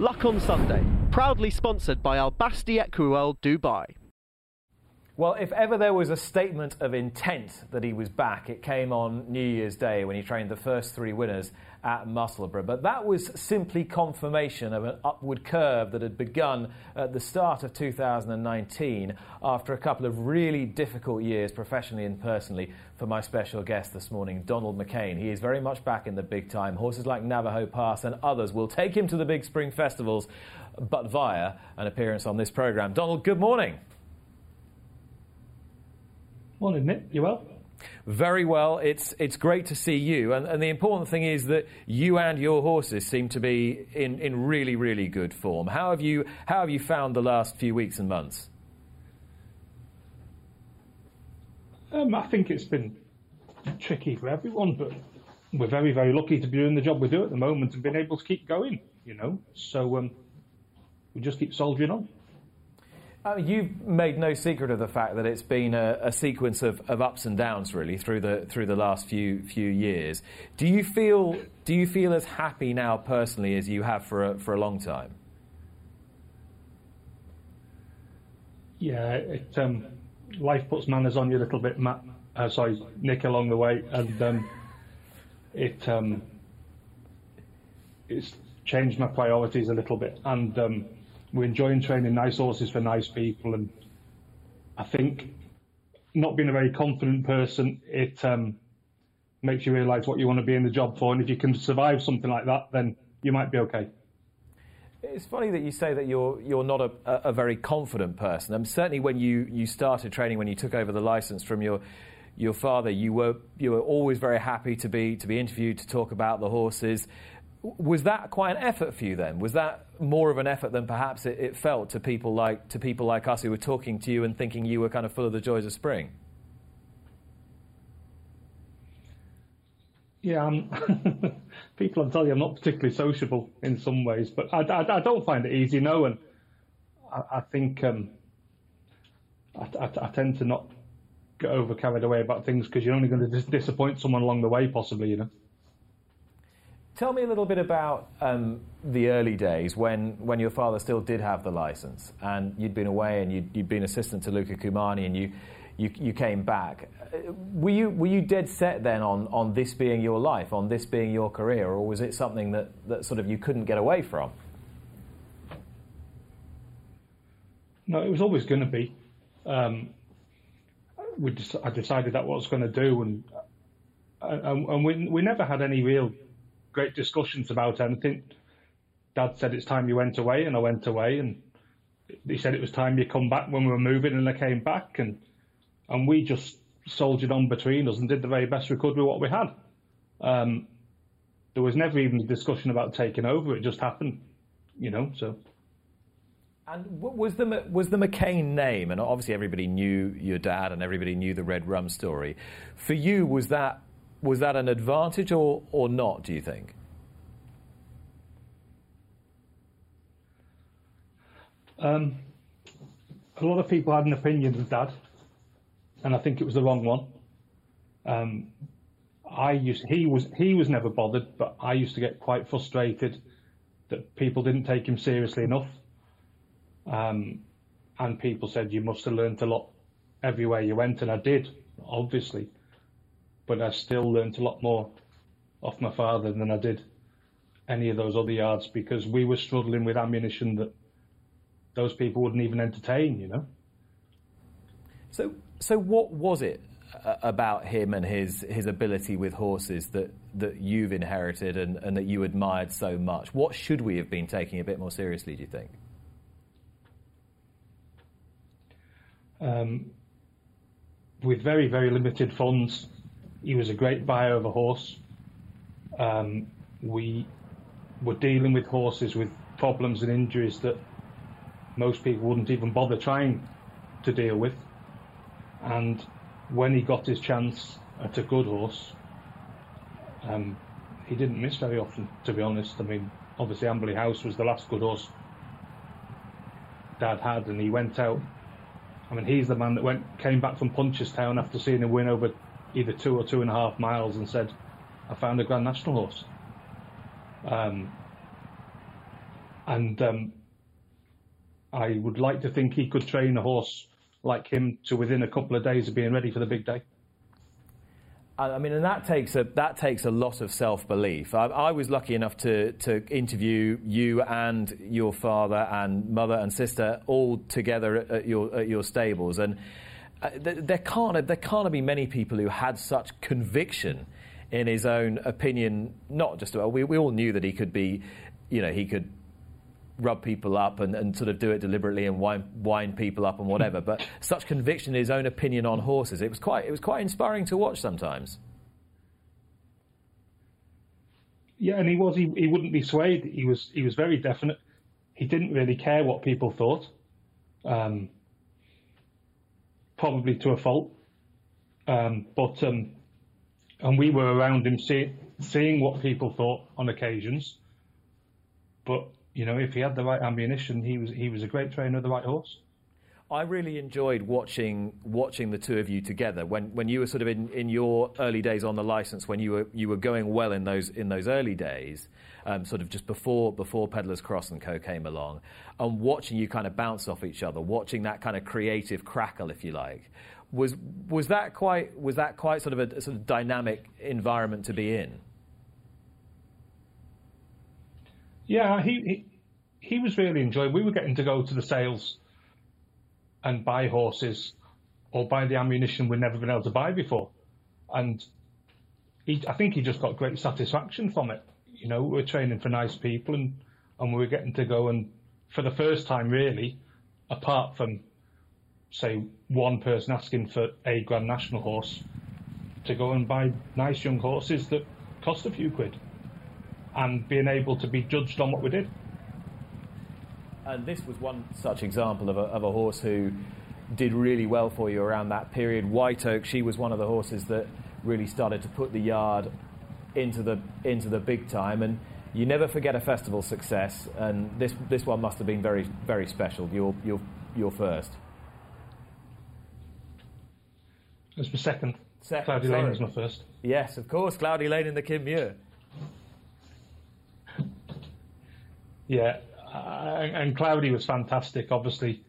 Luck on Sunday, proudly sponsored by Al Basti Equiworld Dubai. Well, if ever there was a statement of intent that he was back, it came on New Year's Day when he trained the first three winners at Musselburgh. But that was simply confirmation of an upward curve that had begun at the start of 2019 after a couple of really difficult years, professionally and personally, for my special guest this morning, Donald McCain. He is very much back in the big time. Horses like Navajo Pass and others will take him to the big spring festivals, but via an appearance on this programme. Donald, good morning. Morning, Nick. You well? Very well. It's it's great to see you, and, and the important thing is that you and your horses seem to be in, in really really good form. How have you how have you found the last few weeks and months? Um, I think it's been tricky for everyone, but we're very very lucky to be doing the job we do at the moment and being able to keep going. You know, so um, we just keep soldiering on. Uh, you've made no secret of the fact that it's been a, a sequence of, of, ups and downs, really, through the through the last few few years. Do you feel do you feel as happy now personally as you have for a, for a long time? Yeah, it, um, life puts manners on you a little bit, Matt. Uh, sorry, Nick, along the way, and um, it um, it's changed my priorities a little bit, and um, we're enjoying training nice horses for nice people, and I think not being a very confident person, it um, makes you realise what you want to be in the job for, and if you can survive something like that, then you might be okay. It's funny that you say that you're you're not a, a very confident person. And certainly when you, you started training, when you took over the license from your your father, you were you were always very happy to be to be interviewed to talk about the horses. Was that quite an effort for you then? Was that more of an effort than perhaps it, it, felt to people like to people like us who were talking to you and thinking you were kind of full of the joys of spring? Yeah, um, people will tell you I'm not particularly sociable in some ways, but I, I, I don't find it easy, no, and I, I think um, I, I, tend to not get over carried away about things because you're only going to dis- disappoint someone along the way, possibly, you know. Tell me a little bit about um, the early days when, when your father still did have the license and you'd been away and you'd, you'd been assistant to Luca Cumani and you, you, you came back. Uh, were you, were you dead set then on, on this being your life, on this being your career, or was it something that, that sort of you couldn't get away from? No, it was always going to be. Um, we just, I decided that what I was going to do, and, and, and we, we never had any real great discussions about anything. Dad said it's time you went away, and I went away, and he said it was time you come back when we were moving, and I came back, and and we just soldiered on between us and did the very best we could with what we had. Um, there was never even a discussion about taking over; it just happened, you know. So. And was the was the McCain name, and obviously everybody knew your dad, and everybody knew the Red Rum story. For you, was that was that an advantage or, or not, do you think? Um, a lot of people had an opinion of Dad, and I think it was the wrong one. Um, I used he was he was never bothered, but I used to get quite frustrated that people didn't take him seriously enough. Um, and people said you must have learnt a lot everywhere you went, and I did, obviously but I still learnt a lot more off my father than I did any of those other yards because we were struggling with ammunition that those people wouldn't even entertain, you know. So, so what was it about him and his his ability with horses that that you've inherited and, and that you admired so much? What should we have been taking a bit more seriously? Do you think? Um, with very very limited funds, he was a great buyer of a horse. Um, we were dealing with horses with problems and injuries that most people wouldn't even bother trying to deal with. And when he got his chance at a good horse, um, he didn't miss very often, to be honest. I mean, obviously Amberleigh House was the last good horse Dad had, and he went out. I mean, he's the man that went came back from Punchestown after seeing a win over either two or two and a half miles and said, I found a Grand National horse. Um, and um, I would like to think he could train a horse like him to within a couple of days of being ready for the big day. I mean, and that takes a that takes a lot of self belief. I, I, was lucky enough to to interview you and your father and mother and sister all together at, your at your stables, and uh, there can't there can't be many people who had such conviction in his own opinion. Not just about we we all knew that he could be, you know, he could rub people up and, and sort of do it deliberately and wind, wind people up and whatever. but such conviction in his own opinion on horses, it was quite it was quite inspiring to watch sometimes. Yeah, and he was he, he wouldn't be swayed. He was he was very definite. He didn't really care what people thought. Um, probably to a fault. Um, but um, and we were around him see, seeing what people thought on occasions. But you know, if he had the right ammunition, he was he was a great trainer of the right horse. I really enjoyed watching watching the two of you together when, when you were sort of in, in your early days on the license when you were you were going well in those in those early days, um, sort of just before before Peddlers Cross and Co came along, and watching you kind of bounce off each other, watching that kind of creative crackle, if you like, was was that quite was that quite sort of a, a sort of dynamic environment to be in? Yeah, he, he he was really enjoying. We were getting to go to the sales and buy horses or buy the ammunition we'd never been able to buy before, and he, I think he just got great satisfaction from it. You know, we were training for nice people, and and we were getting to go and for the first time really, apart from say one person asking for a Grand National horse, to go and buy nice young horses that cost a few quid and being able to be judged on what we did. And this was one such example of a, of a horse who did really well for you around that period. White Oak, she was one of the horses that really started to put the yard into the into the big time. And you never forget a festival success. And this this one must have been very very special. Your your your first. It was my second. second Cloudy sorry. Lane was my first. Yes, of course, Cloudy Lane in the Kim Muir. Yeah, uh, and Cloudy was fantastic. Obviously,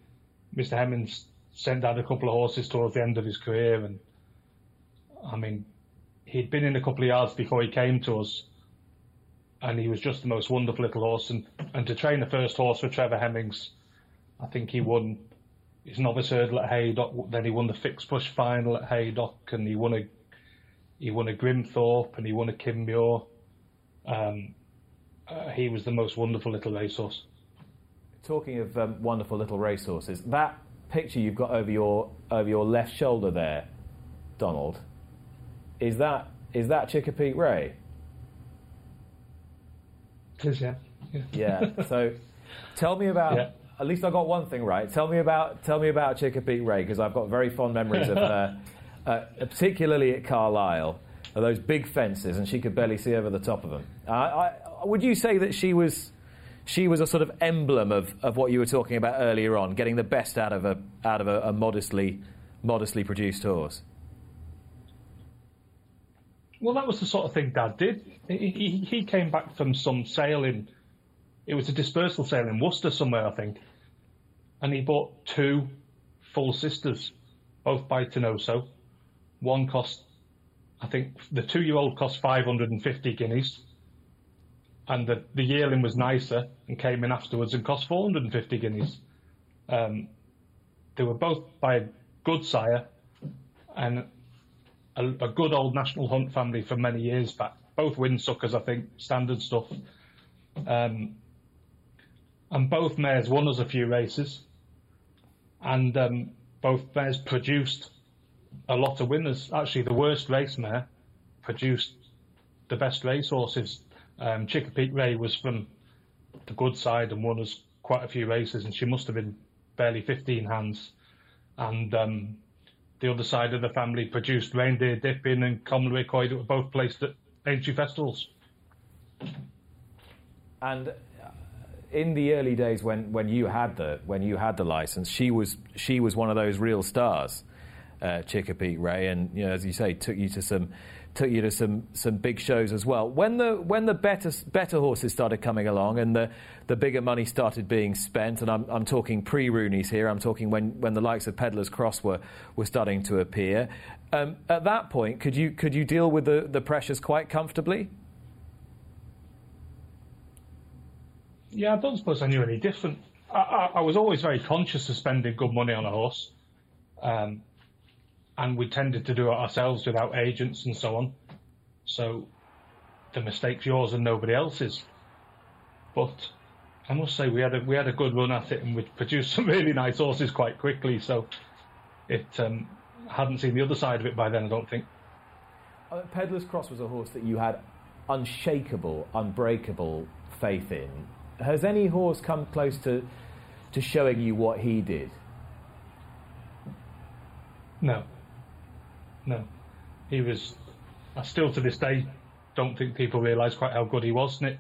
Mr. Hemmings sent out a couple of horses towards the end of his career, and I mean, he'd been in a couple of yards before he came to us, and he was just the most wonderful little horse. And, and to train the first horse for Trevor Hemmings, I think he won his novice hurdle at Haydock. Then he won the Fixed Brush final at Haydock, and he won a he won a Grimthorpe, and he won a Kim Muir. Um, uh, he was the most wonderful little racehorse. Talking of um, wonderful little racehorses, that picture you've got over your over your left shoulder there, Donald, is that is that Chickapeake Ray? Is, yeah. Yeah. yeah. So, tell me about. Yeah. At least I got one thing right. Tell me about tell me about Chickapeake Ray because I've got very fond memories of her, uh, particularly at Carlisle, of those big fences, and she could barely see over the top of them. I, I, would you say that she was she was a sort of emblem of, of what you were talking about earlier on, getting the best out of a out of a, a modestly modestly produced horse? Well, that was the sort of thing Dad did. He, he, came back from some sale in, it was a dispersal sale in Worcester somewhere, I think, and he bought two full sisters, both by Teenoso. One cost, I think, the two-year-old cost 550 guineas, and the, the yearling was nicer and came in afterwards and cost 450 guineas. Um, they were both by a good sire and a, a, good old national hunt family for many years back. Both windsuckers, I think, standard stuff. Um, and both mares won us a few races, and um, both mares produced a lot of winners. Actually, the worst race mare produced the best racehorses um, Chickapeake Ray was from the good side and won us quite a few races, and she must have been barely 15 hands. And um, the other side of the family produced Reindeer Dippin and Commonwealth Coy that were both placed at Aintree festivals. And uh, in the early days when, when you had the when you had the license, she was she was one of those real stars. uh, Chicopee Ray, and you know, as you say, took you to some took you to some some big shows as well. When the when the better better horses started coming along and the the bigger money started being spent, and I'm I'm talking pre Rooney's here. I'm talking when when the likes of Peddler's Cross were were starting to appear. Um, at that point, could you could you deal with the, the pressures quite comfortably? Yeah, I don't suppose I knew any different. I, I, I was always very conscious of spending good money on a horse. Um, and we tended to do it ourselves without agents and so on. So the mistake's yours and nobody else's. But I must say we had a we had a good run at it and we produced some really nice horses quite quickly. So it um, hadn't seen the other side of it by then. I don't think. Uh, Peddler's Cross was a horse that you had unshakable, unbreakable faith in. Has any horse come close to to showing you what he did? No. No. He was. I still to this day don't think people realise quite how good he was, Nick.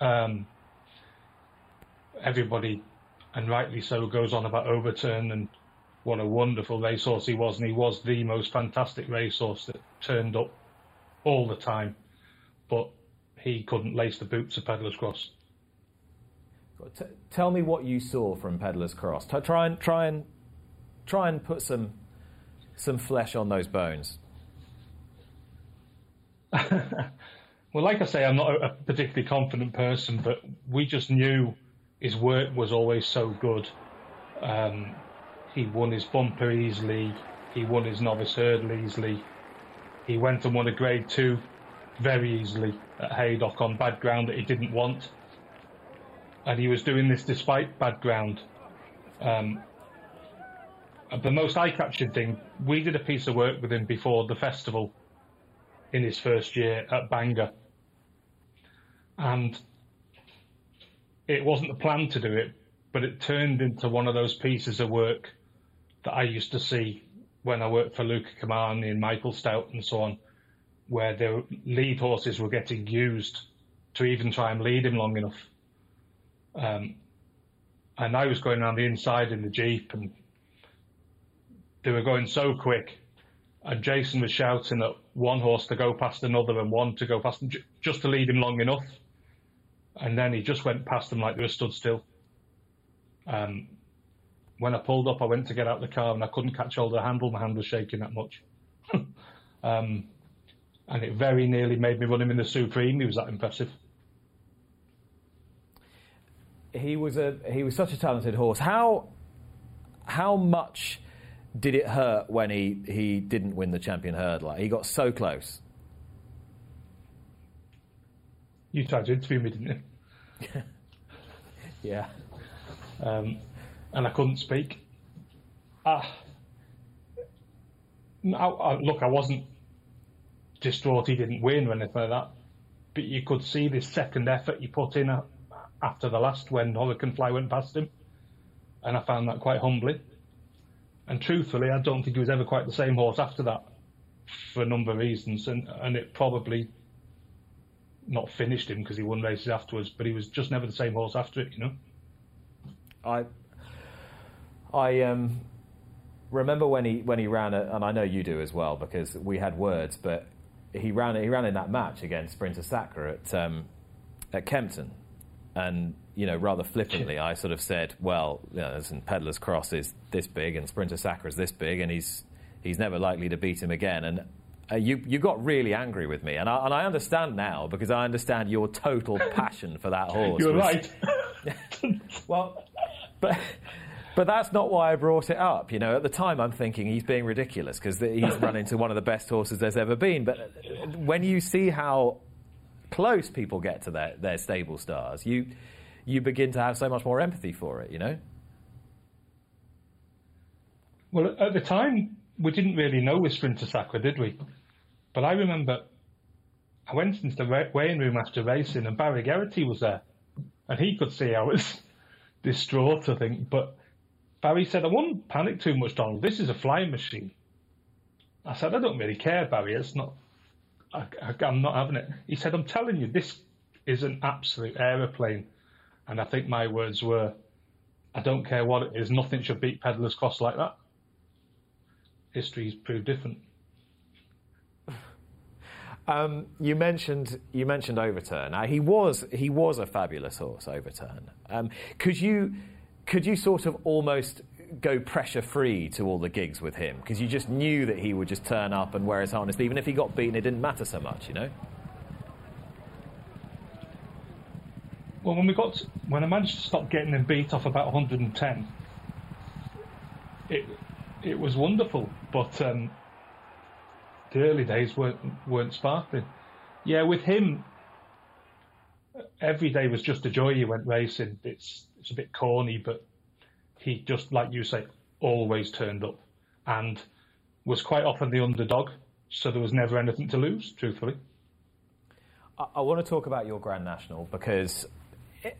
Um, everybody, and rightly so, goes on about Overturn and what a wonderful racehorse he was, and he was the most fantastic racehorse that turned up all the time. But he couldn't lace the boots of Peddler's Cross. T- tell me what you saw from Peddler's Cross. T- try and try and try and put some some flesh on those bones. well, like I say, I'm not a particularly confident person, but we just knew his work was always so good. Um, he won his bumper easily. He won his novice hurdle easily. He went and won a grade two very easily at Haydock on bad ground that he didn't want. And he was doing this despite bad ground. Um, the most eye-catching thing, we did a piece of work with him before the festival in his first year at Bangor. And it wasn't the plan to do it, but it turned into one of those pieces of work that I used to see when I worked for Luca Cumani and Michael Stoute and so on, where the lead horses were getting used to even try and lead him long enough. Um, and I was going around the inside in the Jeep and they were going so quick. And Jason was shouting at one horse to go past another and one to go past, just to lead him long enough. And then he just went past them like they were stood still. Um, when I pulled up, I went to get out the car and I couldn't catch hold of the handle. My hand was shaking that much. um, and it very nearly made me run him in the Supreme. He was that impressive. He was a he was such a talented horse. How how much did it hurt when he, he didn't win the champion hurdler? He got so close. You tried to interview me, didn't you? yeah. Um, and I couldn't speak. Uh, I, I, look, I wasn't distraught he didn't win or anything like that, but you could see this second effort he put in after the last when Hurricane Fly went past him, and I found that quite humbling. And truthfully, I don't think he was ever quite the same horse after that for a number of reasons, and and it probably not finished him because he won races afterwards, but he was just never the same horse after it, you know. I I um, remember when he when he ran, a, and I know you do as well because we had words, but he ran he ran in that match against Sprinter Sacre at um, at Kempton, and you know rather flippantly I sort of said, well, you know, listen, Peddler's Cross is this big and Sprinter Sacre is this big, and he's he's never likely to beat him again, and. Uh, you you got really angry with me, and I, and I understand now because I understand your total passion for that horse. You're was, right. well, but but that's not why I brought it up. You know, at the time I'm thinking he's being ridiculous because he's run into one of the best horses there's ever been. But when you see how close people get to their, their stable stars, you you begin to have so much more empathy for it. You know. Well, at the time we didn't really know with Sprinter Sacre, did we? But I remember I went into the weighing room after racing, and Barry Geraghty was there, and he could see I was distraught, I think. But Barry said, I wouldn't panic too much, Donald. This is a flying machine. I said, I don't really care, Barry. It's not, I, am not having it. He said, I'm telling you, this is an absolute aeroplane. And I think my words were, I don't care what it is, nothing should beat Peddler's Cross like that. history's proved different. Um, you mentioned you mentioned Overturn. Now he was he was a fabulous horse, Overturn. Um, could you could you sort of almost go pressure free to all the gigs with him because you just knew that he would just turn up and wear his harness, even if he got beaten, it didn't matter so much, you know. Well, when we got to, when I managed to stop getting him beat off about 110, it it was wonderful. But um, the early days weren't weren't sparkling. Yeah, with him, every day was just a joy. He went racing. It's it's a bit corny, but he just like you say, always turned up, and was quite often the underdog. So there was never anything to lose, truthfully. I, I want to talk about your Grand National because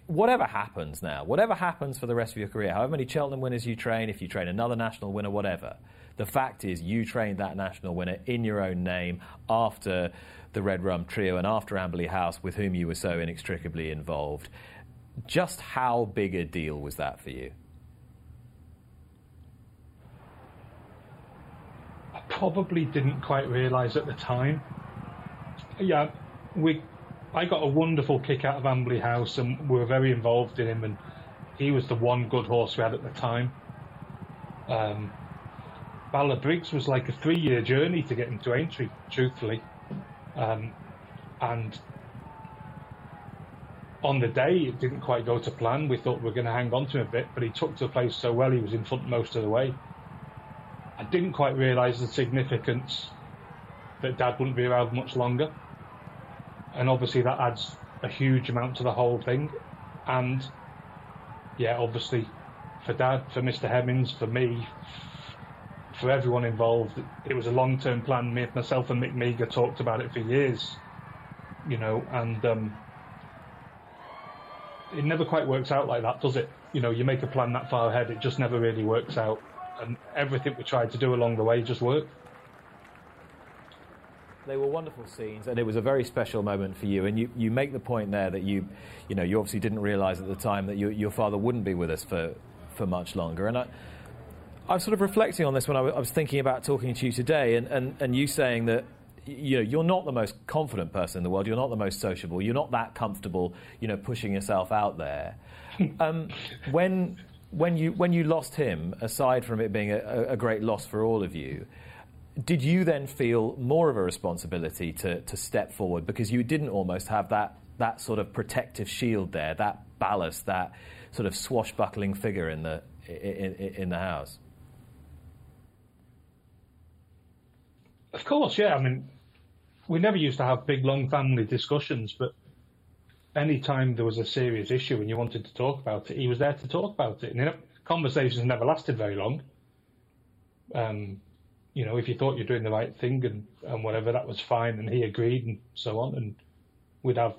whatever happens now, whatever happens for the rest of your career, however many Cheltenham winners you train, if you train another national winner, whatever, the fact is you trained that national winner in your own name after the Red Rum Trio and after Amberleigh House, with whom you were so inextricably involved. Just how big a deal was that for you? I probably didn't quite realise at the time. Yeah, we I got a wonderful kick out of Amberleigh House, and we were very involved in him. And he was the one good horse we had at the time. Um, Ballabriggs was like a three-year journey to get him to Aintree, truthfully. Um, and on the day, it didn't quite go to plan. We thought we were going to hang on to him a bit, but he took to the place so well, he was in front most of the way. I didn't quite realise the significance that Dad wouldn't be around much longer and obviously that adds a huge amount to the whole thing. And yeah, obviously for Dad, for Mr. Hemmings, for me, for everyone involved, it was a long-term plan. Me, myself and Mick Meagher talked about it for years, you know, and um, it never quite works out like that, does it? You know, you make a plan that far ahead, it just never really works out, and everything we tried to do along the way just worked. They were wonderful scenes, and it was a very special moment for you. And you, you make the point there that you, you know, you obviously didn't realise at the time that you, your father wouldn't be with us for, for much longer. And I, I was sort of reflecting on this when I, was thinking about talking to you today, and, and, and you saying that you know, you're not the most confident person in the world. You're not the most sociable. You're not that comfortable, you know, pushing yourself out there. Um, when when you when you lost him, aside from it being a, a, great loss for all of you, did you then feel more of a responsibility to, to step forward because you didn't almost have that, that sort of protective shield there, that ballast, that sort of swashbuckling figure in the, in, in the house? Of course, yeah. I mean, we never used to have big, long family discussions, but any time there was a serious issue and you wanted to talk about it, he was there to talk about it. And conversations never lasted very long. Um, you know, if you thought you're doing the right thing and, and whatever, that was fine, and he agreed and so on. And we'd have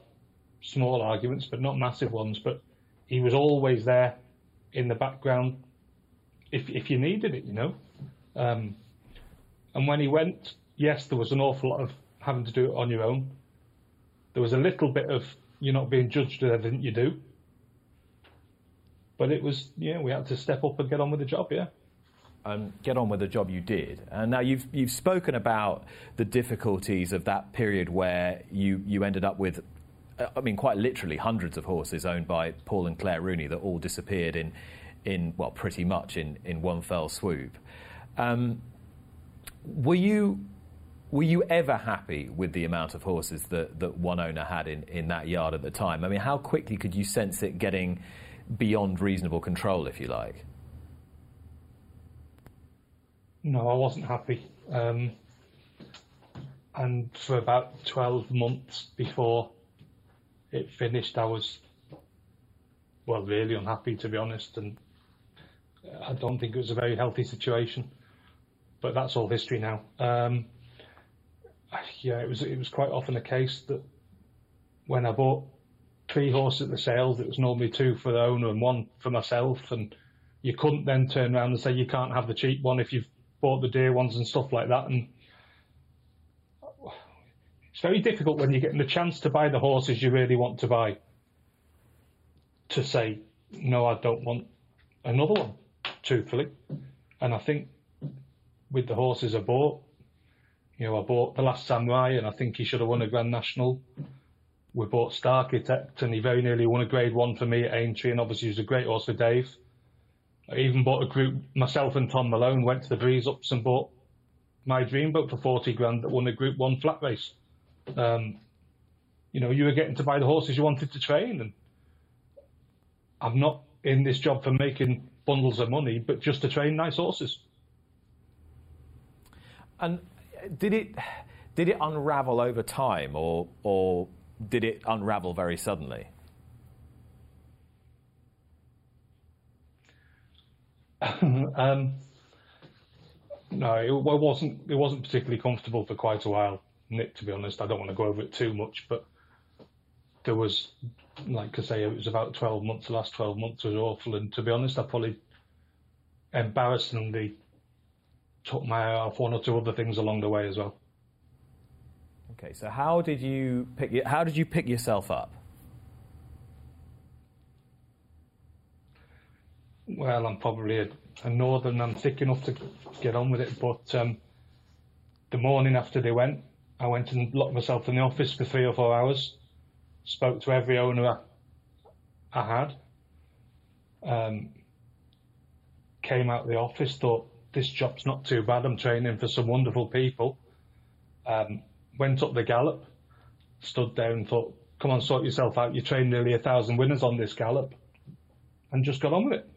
small arguments, but not massive ones. But he was always there in the background if if you needed it, you know. Um, and when he went, yes, there was an awful lot of having to do it on your own. There was a little bit of you're not being judged at everything you do. But it was, yeah, we had to step up and get on with the job, yeah um, get on with the job you did. And now you've you've spoken about the difficulties of that period where you you ended up with. Uh, I mean, quite literally, hundreds of horses owned by Paul and Claire Rooney that all disappeared in, in well, pretty much in, in one fell swoop. Um, were you were you ever happy with the amount of horses that, that one owner had in, in that yard at the time? I mean, how quickly could you sense it getting beyond reasonable control, if you like? No, I wasn't happy. Um, and for about 12 months before it finished, I was, well, really unhappy, to be honest. And I don't think it was a very healthy situation. But that's all history now. Um, yeah, it was it was quite often the case that when I bought three horses at the sales, it was normally two for the owner and one for myself, and you couldn't then turn around and say you can't have the cheap one if you've bought the dear ones and stuff like that. And it's very difficult when you're getting the chance to buy the horses you really want to buy to say, no, I don't want another one, truthfully. And I think with the horses I bought. You know, I bought the last Samurai, and I think he should have won a Grand National. We bought Starchitect, and he very nearly won a Grade One for me at Aintree, and obviously he was a great horse for Dave. I even bought a group. Myself and Tom Malone went to the Breeze Ups and bought my Dream Boat for forty grand that won a Group One flat race. Um, you know, you were getting to buy the horses you wanted to train, and I'm not in this job for making bundles of money, but just to train nice horses. And did it did it unravel over time, or or did it unravel very suddenly? um, no, it, wasn't. It wasn't particularly comfortable for quite a while, Nick. To be honest, I don't want to go over it too much, but there was, like I say, it was about twelve months. The last twelve months was awful, and to be honest, I probably embarrassingly took my eye off one or two other things along the way as well. Okay, so how did you pick? How did you pick yourself up? Well, I'm probably a, a northern. I'm thick enough to get on with it, but um, the morning after they went, I went and locked myself in the office for three or four hours. Spoke to every owner I, I had. Um, came out of the office, thought this job's not too bad. I'm training for some wonderful people. Um, went up the gallop, stood there and thought, come on, sort yourself out. You trained nearly a thousand winners on this gallop, and just got on with it.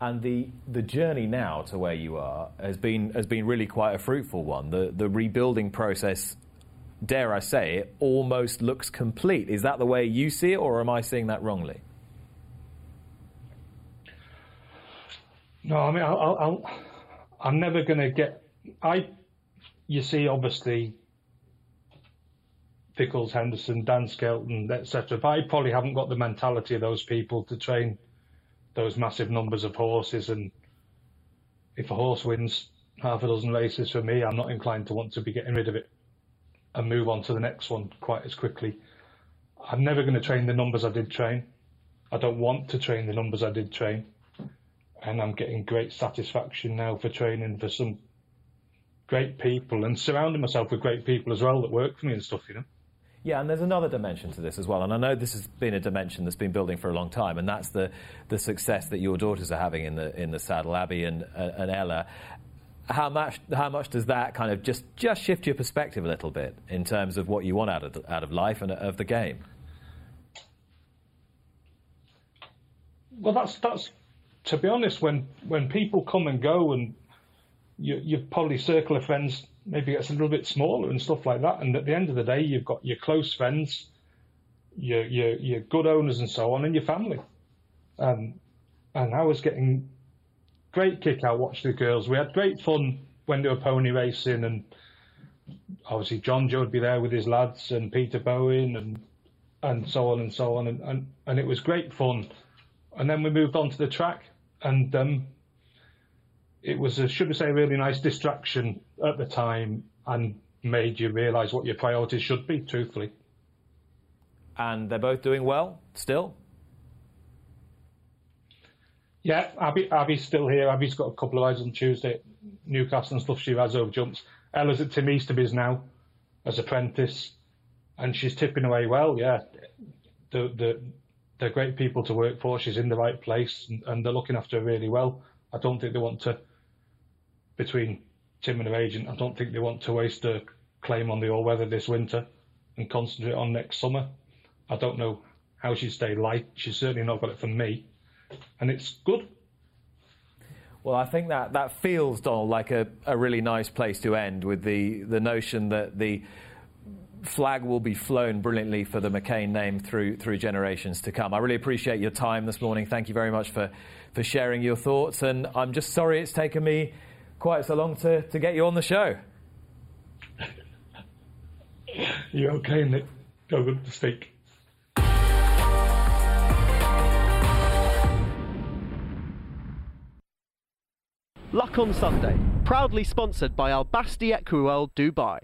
And the the journey now to where you are has been has been really quite a fruitful one. The the rebuilding process, dare I say it, almost looks complete. Is that the way you see it, or am I seeing that wrongly? No, I mean, I'll, I'm never going to get. I, you see, obviously, Pickles, Henderson, Dan Skelton, etc. But I probably haven't got the mentality of those people to train those massive numbers of horses. And if a horse wins half a dozen races for me, I'm not inclined to want to be getting rid of it and move on to the next one quite as quickly. I'm never going to train the numbers I did train. I don't want to train the numbers I did train and I'm getting great satisfaction now for training for some great people and surrounding myself with great people as well that work for me and stuff, you know. Yeah, and there's another dimension to this as well, and I know this has been a dimension that's been building for a long time, and that's the, the success that your daughters are having in the in the saddle, Abbie and uh, and Ella. How much how much does that kind of just just shift your perspective a little bit in terms of what you want out of out of life and of the game? Well, that's that's to be honest, when when people come and go, and you, your probably circle of friends maybe gets a little bit smaller and stuff like that, and at the end of the day, you've got your close friends, your your your good owners and so on, and your family. Um, and I was getting great kick out watching the girls. We had great fun when they were pony racing, and obviously John Joe would be there with his lads, and Peter Bowen, and and so on and so on, and, and, and it was great fun. And then we moved on to the track, and um, it was, a, should we say, a really nice distraction at the time and made you realise what your priorities should be, truthfully. And they're both doing well still? Yeah, Abbie, Abbie's still here. Abbie's got a couple of eyes on Tuesday Newcastle and stuff. She has over jumps. Ella's at Tim Easterby's now as apprentice, and she's tipping away well. Yeah, the the they're great people to work for. She's in the right place, and, and, they're looking after her really well. I don't think they want to, between Tim and her agent, I don't think they want to waste a claim on the all weather this winter and concentrate on next summer. I don't know how she'd stay light. She's certainly not got it from me, and it's good. Well, I think that, that feels, Donald, like a, a really nice place to end with the, the notion that the flag will be flown brilliantly for the McCain name through through generations to come. I really appreciate your time this morning. Thank you very much for, for sharing your thoughts. And I'm just sorry it's taken me quite so long to, to get you on the show. You're okay, Nick. Go good to speak. Luck on Sunday, proudly sponsored by Al Basti Equiworld Dubai.